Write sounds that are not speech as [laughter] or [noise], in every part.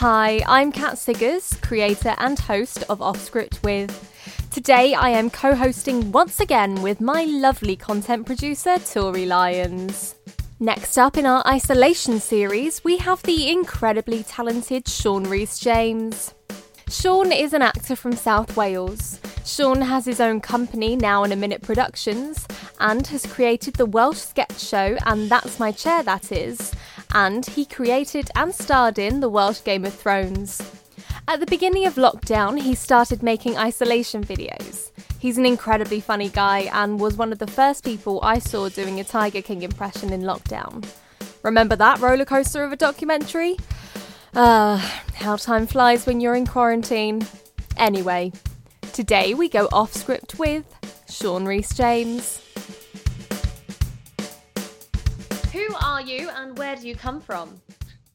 Hi, I'm Kat Siggers, creator and host of Offscript With. Today I am co hosting once again with my lovely content producer, Tori Lyons. Next up in our isolation series, we have the incredibly talented Sean Rhys James. Sean is an actor from South Wales. Sean has his own company, Now in a Minute Productions, and has created the Welsh sketch show And That's My Chair That Is, and he created and starred in the Welsh Game of Thrones. At the beginning of lockdown, he started making isolation videos. He's an incredibly funny guy and was one of the first people I saw doing a Tiger King impression in lockdown. Remember that roller coaster of a documentary? Ah, uh, how time flies when you're in quarantine. Anyway, today we go off script with Sean Rhys James. Who are you and where do you come from?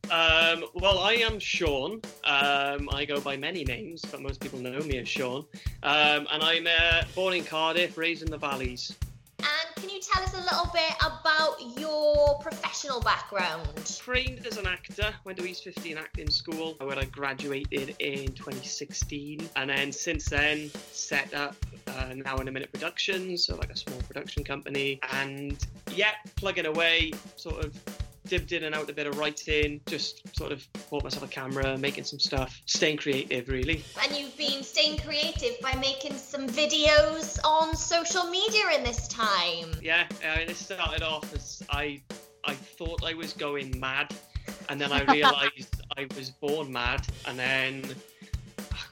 Um, well, I am Sean. Um, I go by many names, but most people know me as Sean. Um, and I'm uh, born in Cardiff, raised in the valleys. And can you tell us a little bit about your professional background? Trained as an actor, went to East 15 Acting School, where I graduated in 2016. And then since then, set up uh, Now in a Minute Productions, so like a small production company. And yeah, plugging away, sort of dipped in and out a bit of writing, just sort of bought myself a camera, making some stuff, staying creative really. And you've been staying creative by making some videos on social media in this time. Yeah, I mean, it started off as I, I thought I was going mad, and then I [laughs] realised I was born mad, and then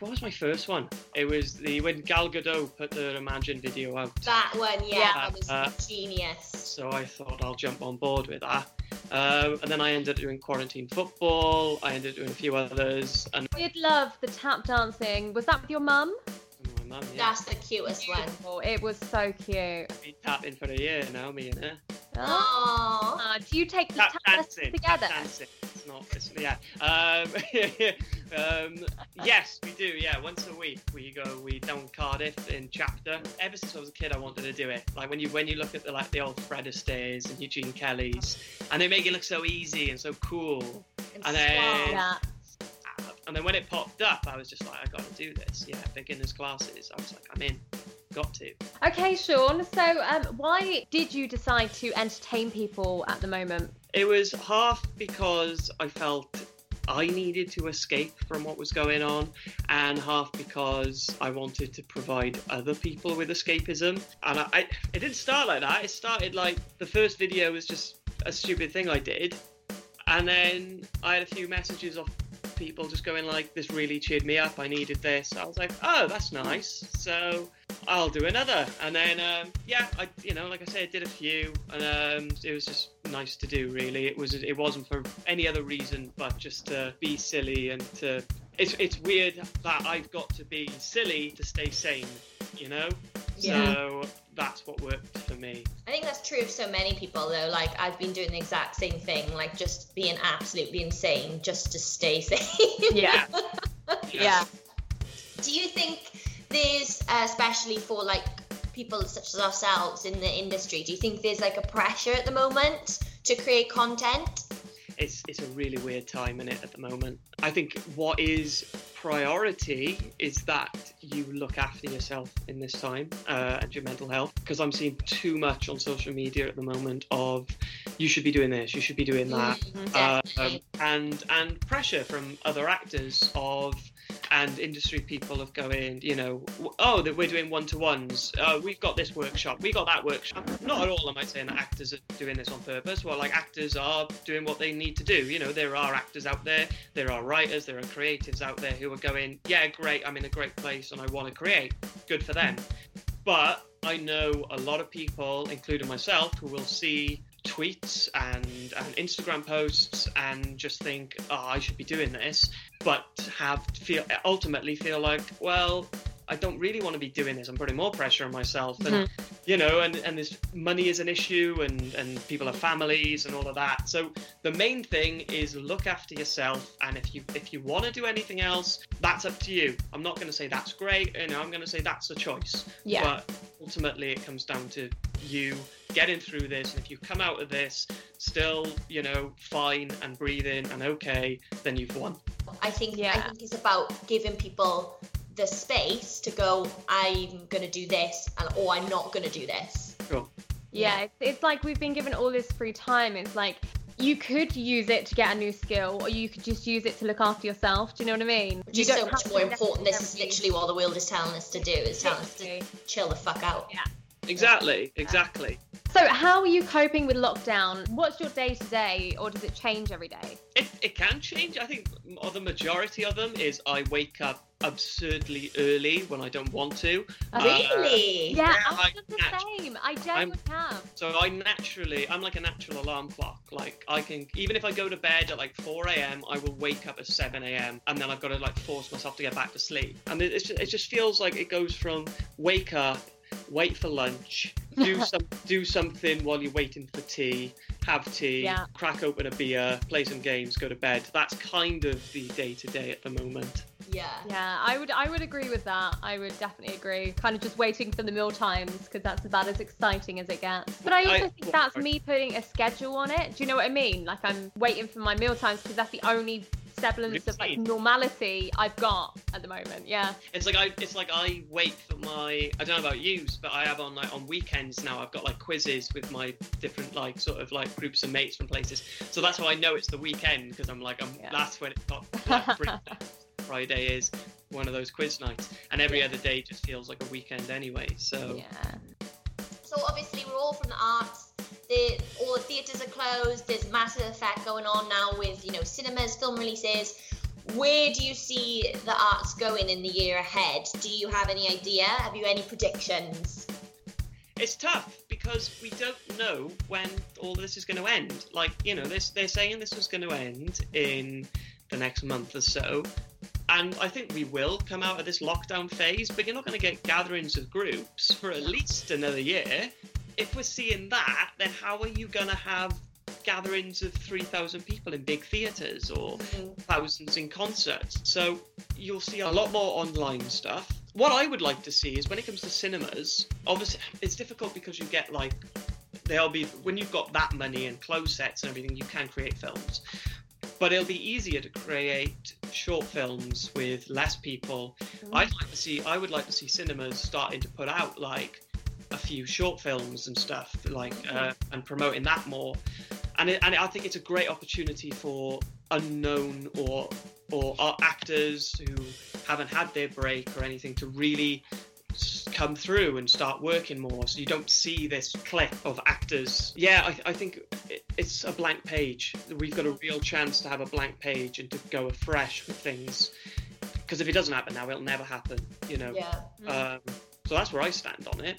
what was my first one? It was the when Gal Gadot put the Imagine video out. That one, yeah, yeah. that was uh, genius. So I thought I'll jump on board with that. Um, and then I ended up doing quarantine football. I ended up doing a few others. And I'd love the tap dancing. Was that with your mum? My mum, yeah. That's the cutest Beautiful. one. It was so cute. Been tapping for a year now, me and her. Oh. Uh, do you take the tap, tap dancing together? Tap dancing. It's not. It's, yeah. Um, [laughs] um, yes, we do. Yeah, once a week we go. We down Cardiff in chapter. Ever since I was a kid, I wanted to do it. Like when you when you look at the like the old Fred Astaire's and Eugene Kelly's, and they make it look so easy and so cool. And, and then. Yeah. And then when it popped up, I was just like, I got to do this. Yeah, beginners classes. I was like, I'm in got to. Okay, Sean. So, um, why did you decide to entertain people at the moment? It was half because I felt I needed to escape from what was going on, and half because I wanted to provide other people with escapism. And I, I, it didn't start like that. It started like the first video was just a stupid thing I did, and then I had a few messages off people just going like, "This really cheered me up. I needed this." I was like, "Oh, that's nice." So I'll do another. And then, um, yeah, I, you know, like I said, I did a few, and um, it was just nice to do. Really, it was. It wasn't for any other reason but just to be silly and to. It's it's weird that I've got to be silly to stay sane, you know. Yeah. So that's what worked for me. I think that's true of so many people though. Like I've been doing the exact same thing, like just being absolutely insane just to stay [laughs] sane. [laughs] yeah. yeah. Do you think there's uh, especially for like people such as ourselves in the industry, do you think there's like a pressure at the moment to create content? It's it's a really weird time in it at the moment. I think what is priority is that you look after yourself in this time uh, and your mental health because I'm seeing too much on social media at the moment of you should be doing this, you should be doing that, mm, uh, um, and and pressure from other actors of and industry people of going, you know, oh, that we're doing one to ones. Uh, we've got this workshop, we got that workshop. Not at all am I saying that actors are doing this on purpose. Well, like actors are doing what they need to do. You know, there are actors out there, there are writers, there are creatives out there who are going, yeah, great, I'm in a great place and I want to create. Good for them. But I know a lot of people, including myself, who will see tweets and, and Instagram posts and just think, oh, I should be doing this, but have feel ultimately feel like, well, I don't really want to be doing this. I'm putting more pressure on myself, and mm-hmm. you know, and and this money is an issue, and and people have families and all of that. So the main thing is look after yourself, and if you if you want to do anything else, that's up to you. I'm not going to say that's great, you know. I'm going to say that's a choice. Yeah. But ultimately, it comes down to you getting through this, and if you come out of this still, you know, fine and breathing and okay, then you've won. I think yeah. I think it's about giving people the space to go. I'm gonna do this, and or I'm not gonna do this. Sure. Yeah, it's, it's like we've been given all this free time. It's like you could use it to get a new skill, or you could just use it to look after yourself. Do you know what I mean? Which you is so much more important. This is literally what the world is telling us to do. It's telling us to chill the fuck out. Yeah. Exactly, exactly. So, how are you coping with lockdown? What's your day to day, or does it change every day? It, it can change. I think m- the majority of them is I wake up absurdly early when I don't want to. Uh, Really? Yeah, Yeah, I'm like, the nat- same. I I'm- don't have. So I naturally, I'm like a natural alarm clock. Like I can, even if I go to bed at like 4 a.m., I will wake up at 7 a.m. and then I've got to like force myself to get back to sleep. And it, it's just, it just feels like it goes from wake up, wait for lunch, do [laughs] some, do something while you're waiting for tea, have tea, Yeah. crack open a beer, play some games, go to bed. That's kind of the day to day at the moment. Yeah. Yeah, I would I would agree with that. I would definitely agree. Kind of just waiting for the meal times because that's about as exciting as it gets. But I also I- think that's me putting a schedule on it. Do you know what I mean? Like I'm waiting for my meal times because that's the only semblance of like normality I've got at the moment. Yeah. It's like I, it's like I wait for my. I don't know about you, but I have on like on weekends now. I've got like quizzes with my different like sort of like groups of mates from places. So that's how I know it's the weekend because I'm like, I'm, Yeah. that's when it's got [laughs] like, free. Friday is one of those quiz nights, and every Yeah. other day just feels like a weekend anyway. So Yeah. So obviously we're all from the arts. The, all the theatres are closed. There's massive effect going on now with you know cinemas, film releases. Where do you see the arts going in the year ahead? Do you have any idea? Have you any predictions? it's tough because we don't know when all this is going to end. Like you know, this they're saying this was going to end in the next month or so. And I think we will come out of this lockdown phase, but you're not going to get gatherings of groups for at least another year. If we're seeing that, then how are you going to have gatherings of 3,000 people in big theatres or mm-hmm. thousands in concerts? So you'll see a lot more online stuff. What I would like to see is when it comes to cinemas, obviously it's difficult because you get like, there'll be, when you've got that money and close sets and everything, you can create films but it'll be easier to create short films with less people. I'd like to see. I would like to see cinemas starting to put out like a few short films and stuff, like uh, and promoting that more. And it, and I think it's a great opportunity for unknown or or actors who haven't had their break or anything to really come through and start working more so you don't see this clique of actors yeah i, I think it, it's a blank page we've got a real chance to have a blank page and to go afresh with things because if it doesn't happen now it'll never happen you know Yeah. um, so that's where i stand on it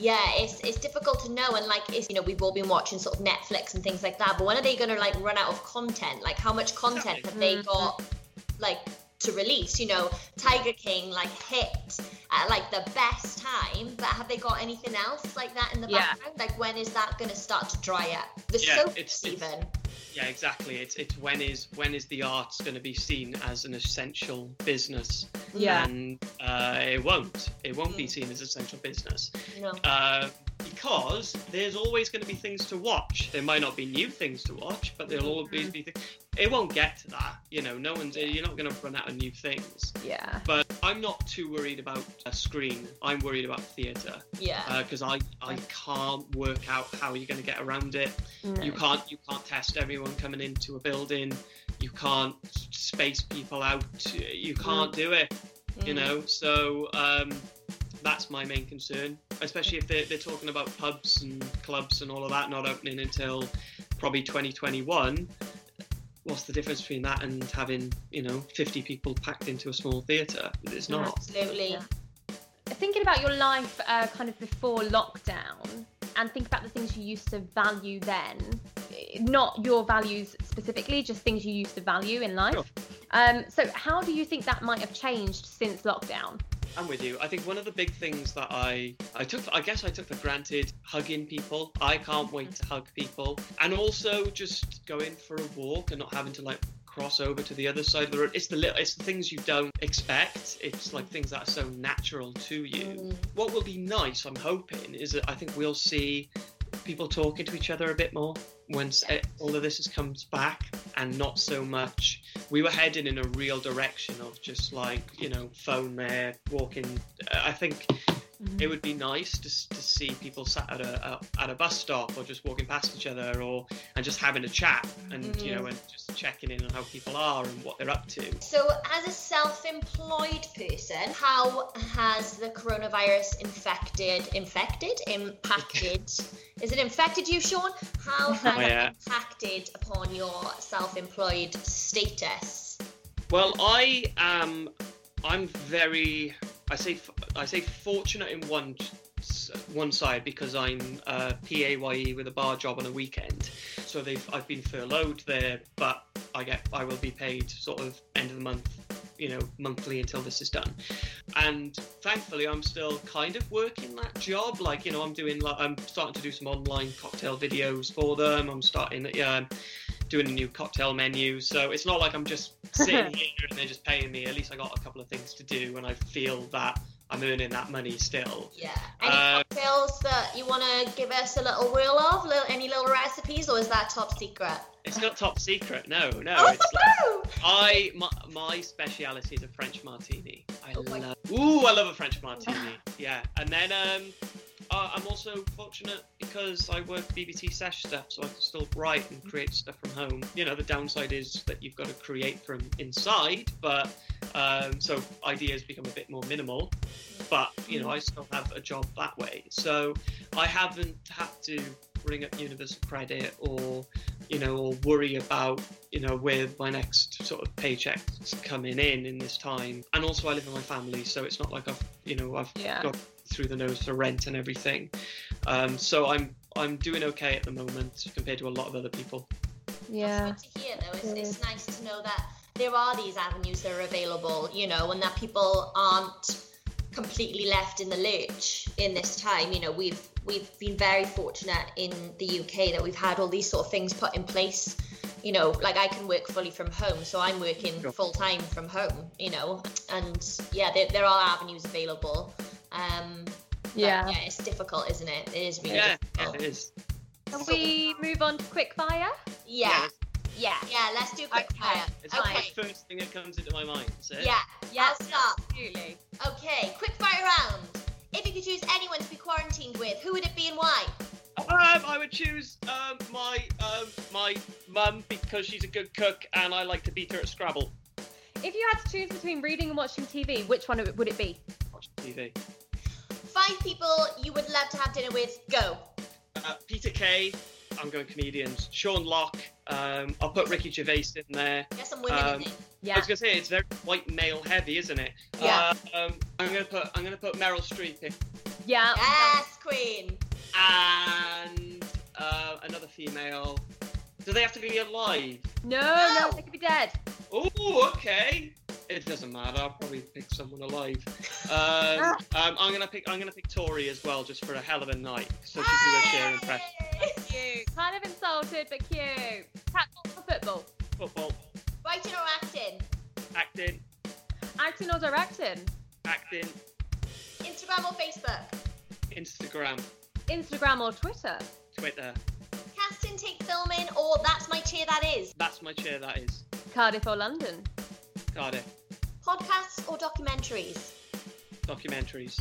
Yeah, it's it's difficult to know, and like it's you know we've all been watching sort of Netflix and things like that. But when are they going to like run out of content? Like how much content have they Mhm. got like to release? You know, Tiger King like hit at like the best time, but have they got anything else like that in the Yeah. background? Like when is that going to start to dry up? The Yeah, soaps it's- it's- even. yeah exactly it's it's when is when is the arts going to be seen as an essential business Yeah. and uh, it won't it won't be Mm. seen as essential business know. uh, because there's always going to be things to watch. There might not be new things to watch, but there'll always be. Th- it won't get to that, you know. No one's. You're not going to run out of new things. Yeah. But I'm not too worried about a screen. I'm worried about theatre Yeah. because I I can't work out how you're going to get around it. You can't you can't test everyone coming into a building. You can't space people out. You can't do it you Mm. know so um, that's my main concern especially if they're, they're talking about pubs and clubs and all of that not opening until probably 2021 what's the difference between that and having you know 50 people packed into a small theatre it's not Absolutely. Yeah. Thinking about your life uh, kind of before lockdown and think about the things you used to value then, not your values specifically, just things you used to value in life. Sure. Um, so, how do you think that might have changed since lockdown? I'm with you. I think one of the big things that I I took I guess I took for granted hugging people. I can't wait to hug people, and also just going for a walk and not having to like cross over to the other side of the road. It's the little it's the things you don't expect. It's like things that are so natural to you. Mm. What will be nice, I'm hoping, is that I think we'll see people talking to each other a bit more once eh, it, all of this has comes back and not so much we were heading in a real direction of just like you know phone there walking eh, i think Mm-hmm. it would be nice to, to see people sat at a, a at a bus stop or just walking past each other or and just having a chat and you know and just checking in on how people are and what they're up to So, as a self-employed person, how has the coronavirus infected, infected, impacted? [laughs] is it infected you, Sean? How [laughs] has Oh, yeah. it impacted upon your self-employed status? Well, I am. I'm very. I say. I say fortunate in one one side because I'm uh, PAYE with a bar job on a weekend. So they've. I've been furloughed there, but I get. I will be paid sort of end of the month. You know, monthly until this is done. And thankfully, I'm still kind of working that job. Like, you know, I'm doing. Like, I'm starting to do some online cocktail videos for them. I'm starting. Um, doing a new cocktail menu. So it's not like I'm just [laughs] sitting here and they're just paying me. At least I got a couple of things to do, and I feel that I'm earning that money still. Yeah. Any Uh, cocktails that you want to give us a little whirl of? Little, any little recipes, or is that top secret? It's not top secret. No, no. oh, It's like! I my, my speciality is a French martini. I Oh love. Ooh, I love a French martini. Yeah, and then um, uh, I'm also fortunate because I work BBC Sesh stuff, so I can still write and create stuff from home. You know, the downside is that you've got to create from inside, but um, so ideas become a bit more minimal. But you know, I still have a job that way, so I haven't had to bring up universal credit or you know, or worry about, you know, where my next sort of paycheck's coming in in this time. And also, I live with my family, so it's not like I've, you know, I've Yeah. got through the nose for rent and everything. Um, so I'm I'm doing okay at the moment compared to a lot of other people. Yeah. It's good to hear, though. It's, it's nice to know that there are these avenues that are available, you know, and that people aren't completely left in the lurch in this time. You know, we've we've been very fortunate in the UK that we've had all these sort of things put in place. You know, like I can work fully from home, so I'm working Sure. full time from home. You know, and yeah, there, there are avenues available. Um, Yeah. yeah, it's difficult, isn't it? It is really Yeah, yeah, difficult. it is. Can we move on to quickfire? Yeah, Yeah. yeah. Let's do quick Okay. fire. It's Okay. the first thing that comes into my mind. So. Yeah, Yeah. I'll start. Absolutely. Okay, quick fire round. If you could choose anyone to be quarantined with, who would it be and why? Um, I would choose um, my um, my mum because she's a good cook and I like to beat her at Scrabble. If you had to choose between reading and watching TV, which one would it be? Watch TV. Five people you would love to have dinner with. Go. Uh, Peter Kay, I'm going comedians. Sean Lock, um, I'll put Ricky Gervais in there. Get some women Um, in there. I Yeah. was gonna say it's very white male heavy, isn't it? Yeah. Uh, um, I'm gonna put I'm gonna put Meryl Streep in, Yeah. Yes, Queen. and uh, another female. Do they have to be alive? No, No. no, they could be dead. Oh, okay. It doesn't matter. I'll probably pick someone alive. Um, um, I'm gonna pick I'm gonna pick Tori as well, just for a hell of a night, so she can do a Cher impression. Cute. Kind of insulted, but cute. Tackle for football. Football, Writing or acting? acting, Acting or directing? acting, Instagram or Facebook? Instagram, Instagram or Twitter? Twitter. Casting, take filming, or that's my chair that is? That's my chair. That is Cardiff or London? Cardiff. Podcasts or documentaries? Documentaries.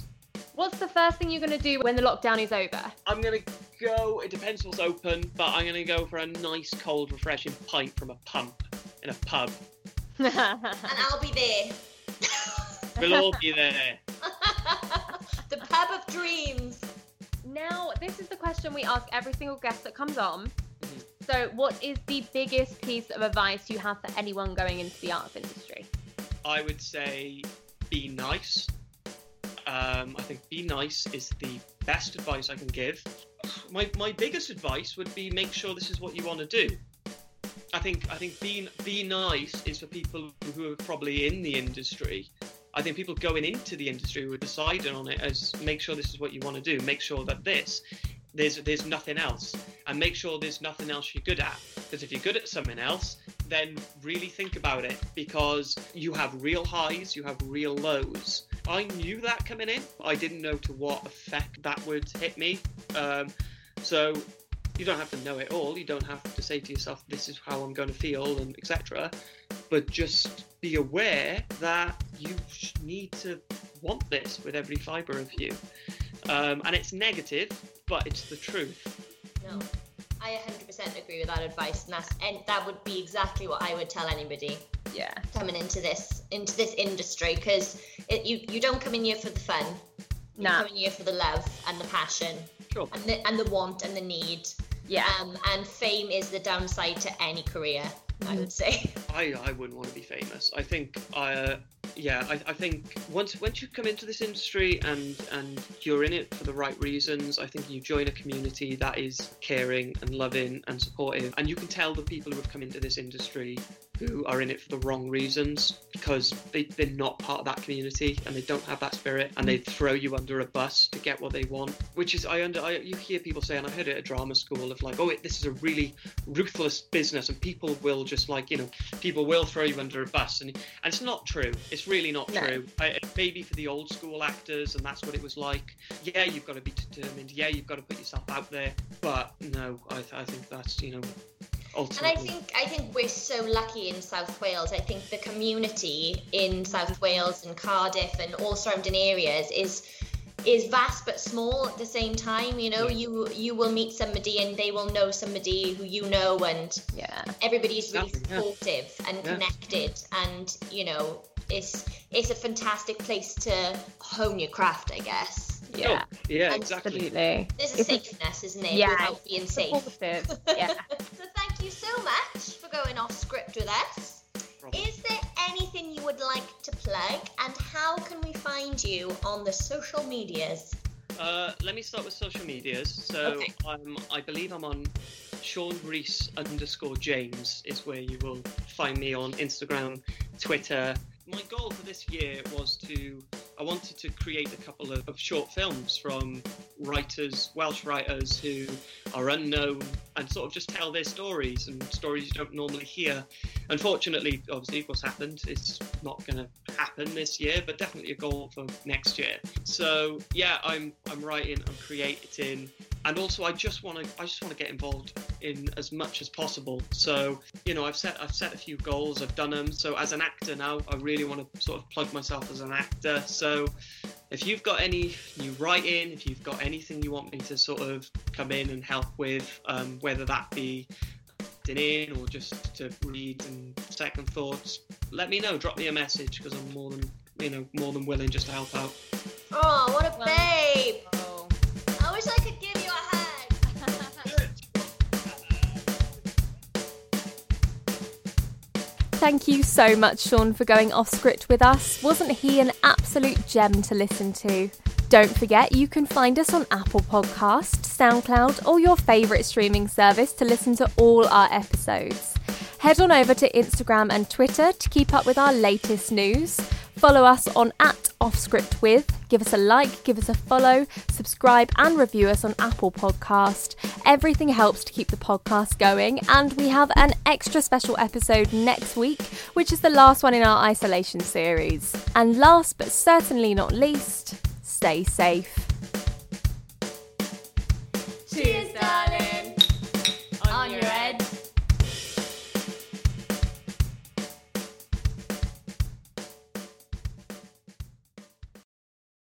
What's the first thing you're going to do when the lockdown is over? I'm gonna go. It depends what's open, but I'm gonna go for a nice, cold, refreshing pint from a pump in a pub. [laughs] And I'll be there. We'll all be there. [laughs] the pub of dreams. now, this is the question we ask every single guest that comes on. Mhm. So, what is the biggest piece of advice you have for anyone going into the arts industry? I would say be nice. Um, I think be nice is the best advice I can give. My, my biggest advice would be make sure this is what you want to do. I think I think be be nice is for people who are probably in the industry. I think people going into the industry who are deciding on it as make sure this is what you want to do. Make sure that this there's there's nothing else, and make sure there's nothing else you're good at. Because if you're good at something else, then really think about it because you have real highs, you have real lows. I knew that coming in. I didn't know to what effect that would hit me. Um, So you don't have to know it all. You don't have to say to yourself, "This is how I'm going to feel," and etc. But just be aware that you need to want this with every fibre of you. Um, and it's negative, but it's the truth. No, I 100% agree with that advice, and that's and that would be exactly what I would tell anybody Yeah. coming into this into this industry because you you don't come in here for the fun. You Nah. come in here for the love and the passion Sure. and the and the want and the need. Yeah. Um, and fame is the downside to any career, I Mm-hmm. would say. I, I wouldn't want to be famous. I think uh, yeah, I, I think once once you come into this industry and and you're in it for the right reasons, I think you join a community that is caring and loving and supportive, and you can tell the people who have come into this industry who are in it for the wrong reasons because they, they're not part of that community and they don't have that spirit and they throw you under a bus to get what they want which is i under I, you hear people say and i heard it at drama school of like oh it, this is a really ruthless business and people will just like you know people will throw you under a bus and, and it's not true. It's really not No. true. I, maybe for the old school actors and that's what it was like. Yeah you've got to be determined. Yeah you've got to put yourself out there. But no i, I think that's you know And I think I think we're so lucky in South Wales. I think the community in South Wales and Cardiff and all surrounding areas is is vast but small at the same time. You know, Yeah. you you will meet somebody and they will know somebody who you know, and Yeah. everybody's really yeah. supportive and Yeah. connected. And you know, it's it's a fantastic place to hone your craft, I guess. Yeah. Oh, yeah And exactly Absolutely. There's a It's a- safeness, isn't it? Yeah. Without being safe. Yeah. [laughs] you so much for going off script with us. Problem. Is there anything you would like to plug and how can we find you on the social medias? Uh, let me start with social medias. So Okay. I'm, I believe I'm on Sean Rhys underscore James is where you will find me on Instagram, Twitter. My goal for this year was to I wanted to create a couple of, of short films from writers, Welsh writers who are unknown and sort of just tell their stories and stories you don't normally hear. Unfortunately, obviously, what's happened, it's not going to happen this year, but definitely a goal for next year. So yeah, I'm I'm writing, I'm creating, and also I just want to I just want to get involved in as much as possible. So you know, I've set I've set a few goals, I've done them. So as an actor now, I really want to sort of plug myself as an actor. So if you've got any new writing, if you've got anything you want me to sort of come in and help with, um, whether that be acting in or just to read and second thoughts, let me know. Drop me a message because I'm more than you know more than willing just to help out. Oh, what a Well- babe! Thank you so much, Sean, for going off script with us. Wasn't he an absolute gem to listen to? Don't forget, you can find us on Apple Podcast, SoundCloud, or your favourite streaming service to listen to all our episodes. Head on over to Instagram and Twitter to keep up with our latest news. Follow us on at offscriptwith. Give us a like, give us a follow, subscribe, and review us on Apple Podcast. Everything helps to keep the podcast going, and we have an extra special episode next week, which is the last one in our isolation series. And last but certainly not least, stay safe.